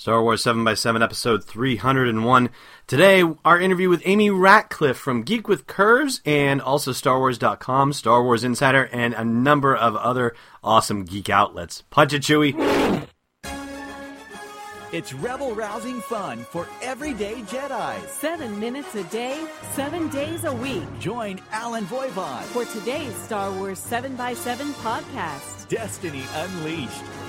Star Wars 7x7 episode 301. Today, our interview with Amy Ratcliffe from Geek with Curves and also StarWars.com, Star Wars Insider, and a number of other awesome geek outlets. Punch it, Chewie! It's rebel rousing fun for everyday Jedi. Seven minutes a day, seven days a week. Join Allen Voivod for today's Star Wars 7x7 podcast Destiny Unleashed.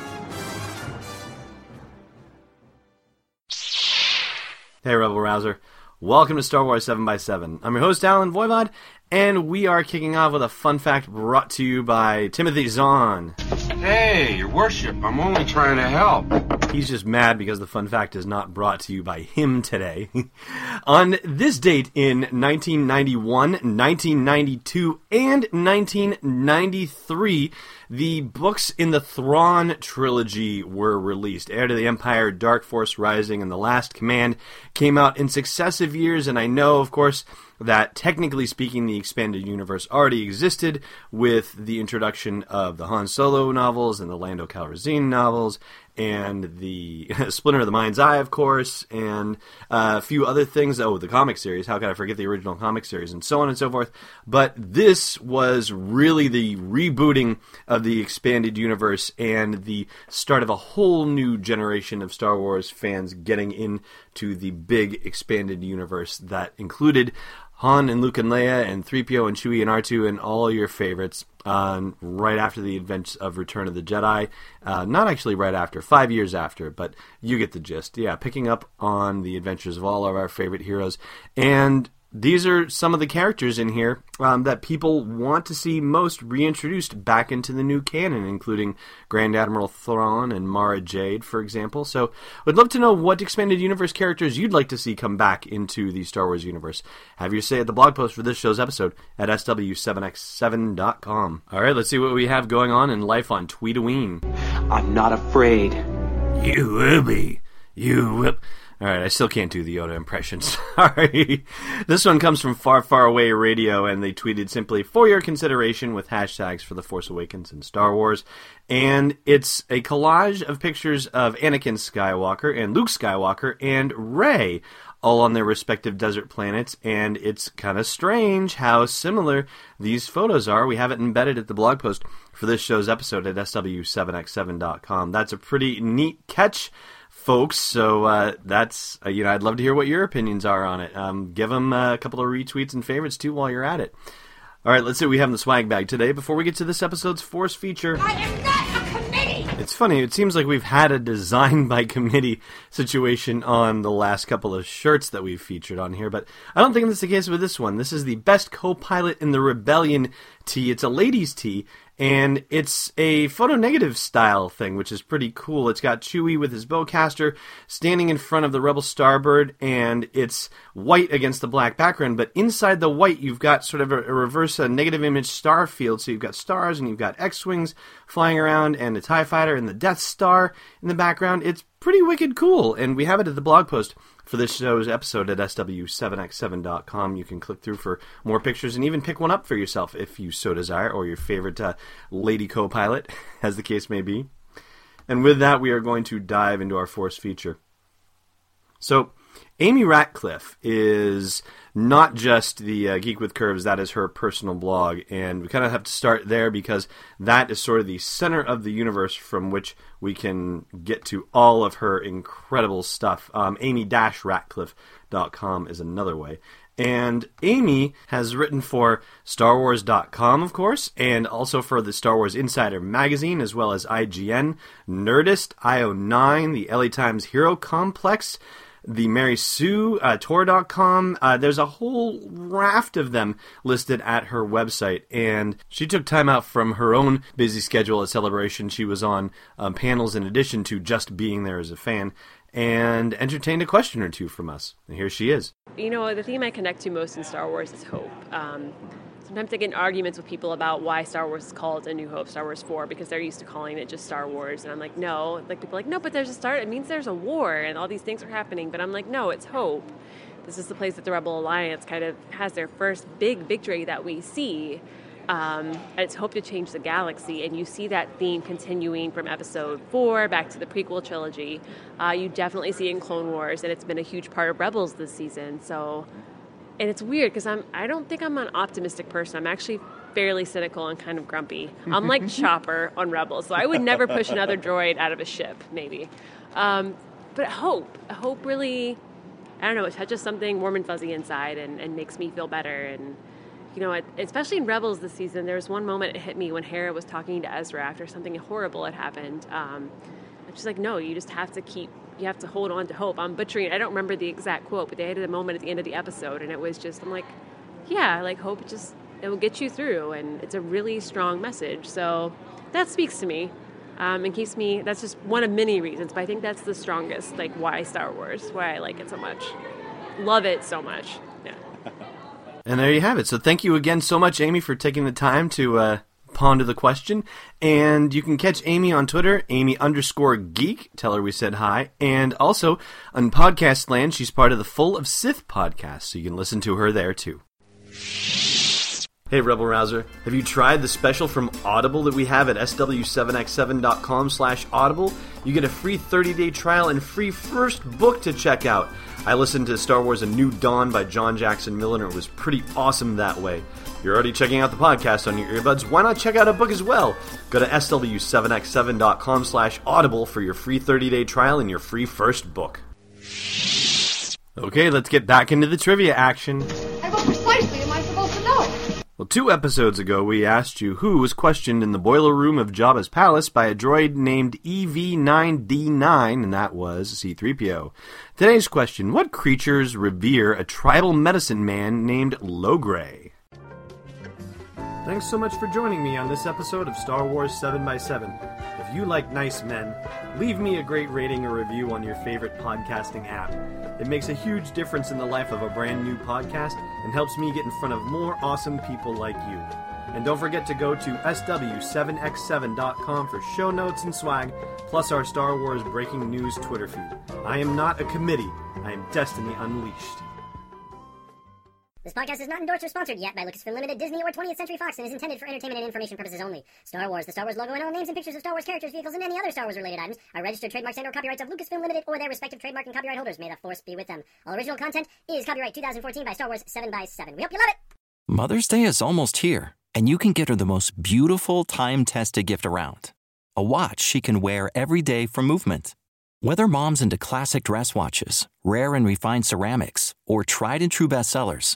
Hey, Rebel Rouser. Welcome to Star Wars 7x7. I'm your host, Allen Voivod, and we are kicking off with a fun fact brought to you by Timothy Zahn. Hey, your worship, I'm only trying to help. He's just mad because the fun fact is not brought to you by him today. On this date in 1991, 1992, and 1993, the books in the Thrawn trilogy were released. Heir to the Empire, Dark Force Rising, and The Last Command came out in successive years, and I know, of course, that technically speaking, the expanded universe already existed with the introduction of the Han Solo novels and the Lando Calrissian novels and the Splinter of the Mind's Eye, of course, and uh, a few other things. Oh, the comic series. How could I forget the original comic series, and so on and so forth. But this was really the rebooting of the expanded universe and the start of a whole new generation of Star Wars fans getting into the big expanded universe that included Han and Luke and Leia and 3PO and Chewie and R2 and all your favorites um, right after the events of Return of the Jedi. Uh, not actually right after, five years after, but you get the gist. Yeah, picking up on the adventures of all of our favorite heroes. And these are some of the characters in here um, that people want to see most reintroduced back into the new canon, including Grand Admiral Thrawn and Mara Jade, for example. So, I'd love to know what expanded universe characters you'd like to see come back into the Star Wars universe. Have your say at the blog post for this show's episode at sw7x7.com. All right, let's see what we have going on in life on Tweetaween. I'm not afraid. You will be. You will. All right, I still can't do the Yoda impression. Sorry. This one comes from Far Far Away Radio, and they tweeted simply for your consideration with hashtags for The Force Awakens and Star Wars. And it's a collage of pictures of Anakin Skywalker and Luke Skywalker and Rey all on their respective desert planets, and it's kind of strange how similar these photos are. We have it embedded at the blog post for this show's episode at sw7x7.com. That's a pretty neat catch folks. So uh, that's uh, you know I'd love to hear what your opinions are on it. Um, give them a couple of retweets and favorites too while you're at it. All right, let's see what we have in the swag bag today. Before we get to this episode's force feature, I am not a committee. It's funny. It seems like we've had a design by committee situation on the last couple of shirts that we've featured on here, but I don't think that's the case with this one. This is the best co-pilot in the rebellion tee. It's a ladies' tee, and it's a photo negative style thing, which is pretty cool. It's got Chewie with his bowcaster standing in front of the Rebel Starbird, and it's white against the black background. But inside the white, you've got sort of a, a reverse a negative image star field. So you've got stars and you've got X wings flying around, and a Tie Fighter and the Death Star in the background. It's pretty wicked cool, and we have it at the blog post for this show's episode at sw7x7.com. You can click through for more pictures and even pick one up for yourself if you so desire, or your favorite uh, lady co pilot, as the case may be. And with that, we are going to dive into our force feature. So, Amy Ratcliffe is not just the uh, Geek with Curves, that is her personal blog. And we kind of have to start there because that is sort of the center of the universe from which we can get to all of her incredible stuff. Um, Amy-Ratcliffe.com is another way. And Amy has written for StarWars.com, of course, and also for the Star Wars Insider magazine, as well as IGN, Nerdist, IO9, the LA Times Hero Complex, the Mary Sue, uh, Tor.com. Uh, there's a whole raft of them listed at her website. And she took time out from her own busy schedule at Celebration. She was on um, panels in addition to just being there as a fan and entertained a question or two from us. And here she is. You know, the theme I connect to most in Star Wars is hope. Um, sometimes I get in arguments with people about why Star Wars is called A New Hope, Star Wars 4, because they're used to calling it just Star Wars. And I'm like, no. Like, people like, no, but there's a start. It means there's a war and all these things are happening. But I'm like, no, it's hope. This is the place that the Rebel Alliance kind of has their first big victory that we see. Um, it's Hope to Change the Galaxy, and you see that theme continuing from episode four back to the prequel trilogy. Uh, you definitely see it in Clone Wars, and it's been a huge part of Rebels this season. So, and it's weird because I'm I don't think I'm an optimistic person. I'm actually fairly cynical and kind of grumpy. I'm like Chopper on Rebels, so I would never push another droid out of a ship, maybe. Um, but hope, hope really, I don't know, it touches something warm and fuzzy inside and, and makes me feel better. And you know, especially in Rebels this season, there was one moment it hit me when Hera was talking to Ezra after something horrible had happened. Um, I'm just like, no, you just have to keep, you have to hold on to hope. I'm butchering, I don't remember the exact quote, but they had a moment at the end of the episode, and it was just, I'm like, yeah, like hope just, it will get you through, and it's a really strong message. So that speaks to me. Um, and keeps me. That's just one of many reasons, but I think that's the strongest. Like why Star Wars, why I like it so much, love it so much. Yeah. And there you have it. So thank you again so much, Amy, for taking the time to uh, ponder the question. And you can catch Amy on Twitter, Amy underscore geek. Tell her we said hi. And also on Podcast Land, she's part of the Full of Sith podcast, so you can listen to her there too. Hey Rebel Rouser, have you tried the special from Audible that we have at sw7x7.com slash audible? You get a free 30-day trial and free first book to check out. I listened to Star Wars A New Dawn by John Jackson Miller and it was pretty awesome that way. You're already checking out the podcast on your earbuds, why not check out a book as well? Go to sw7x7.com slash audible for your free 30-day trial and your free first book. Okay, let's get back into the trivia action. Well, two episodes ago, we asked you who was questioned in the boiler room of Jabba's palace by a droid named EV9D9, and that was C3PO. Today's question What creatures revere a tribal medicine man named Logray? Thanks so much for joining me on this episode of Star Wars 7x7. If you like nice men, leave me a great rating or review on your favorite podcasting app. It makes a huge difference in the life of a brand new podcast and helps me get in front of more awesome people like you. And don't forget to go to SW7x7.com for show notes and swag, plus our Star Wars breaking news Twitter feed. I am not a committee, I am Destiny Unleashed. This podcast is not endorsed or sponsored yet by Lucasfilm Limited, Disney, or 20th Century Fox and is intended for entertainment and information purposes only. Star Wars, the Star Wars logo, and all names and pictures of Star Wars characters, vehicles, and any other Star Wars related items are registered trademarks and or copyrights of Lucasfilm Limited or their respective trademark and copyright holders. May the force be with them. All original content is copyright 2014 by Star Wars 7x7. We hope you love it! Mother's Day is almost here, and you can get her the most beautiful time tested gift around a watch she can wear every day from movement. Whether mom's into classic dress watches, rare and refined ceramics, or tried and true bestsellers,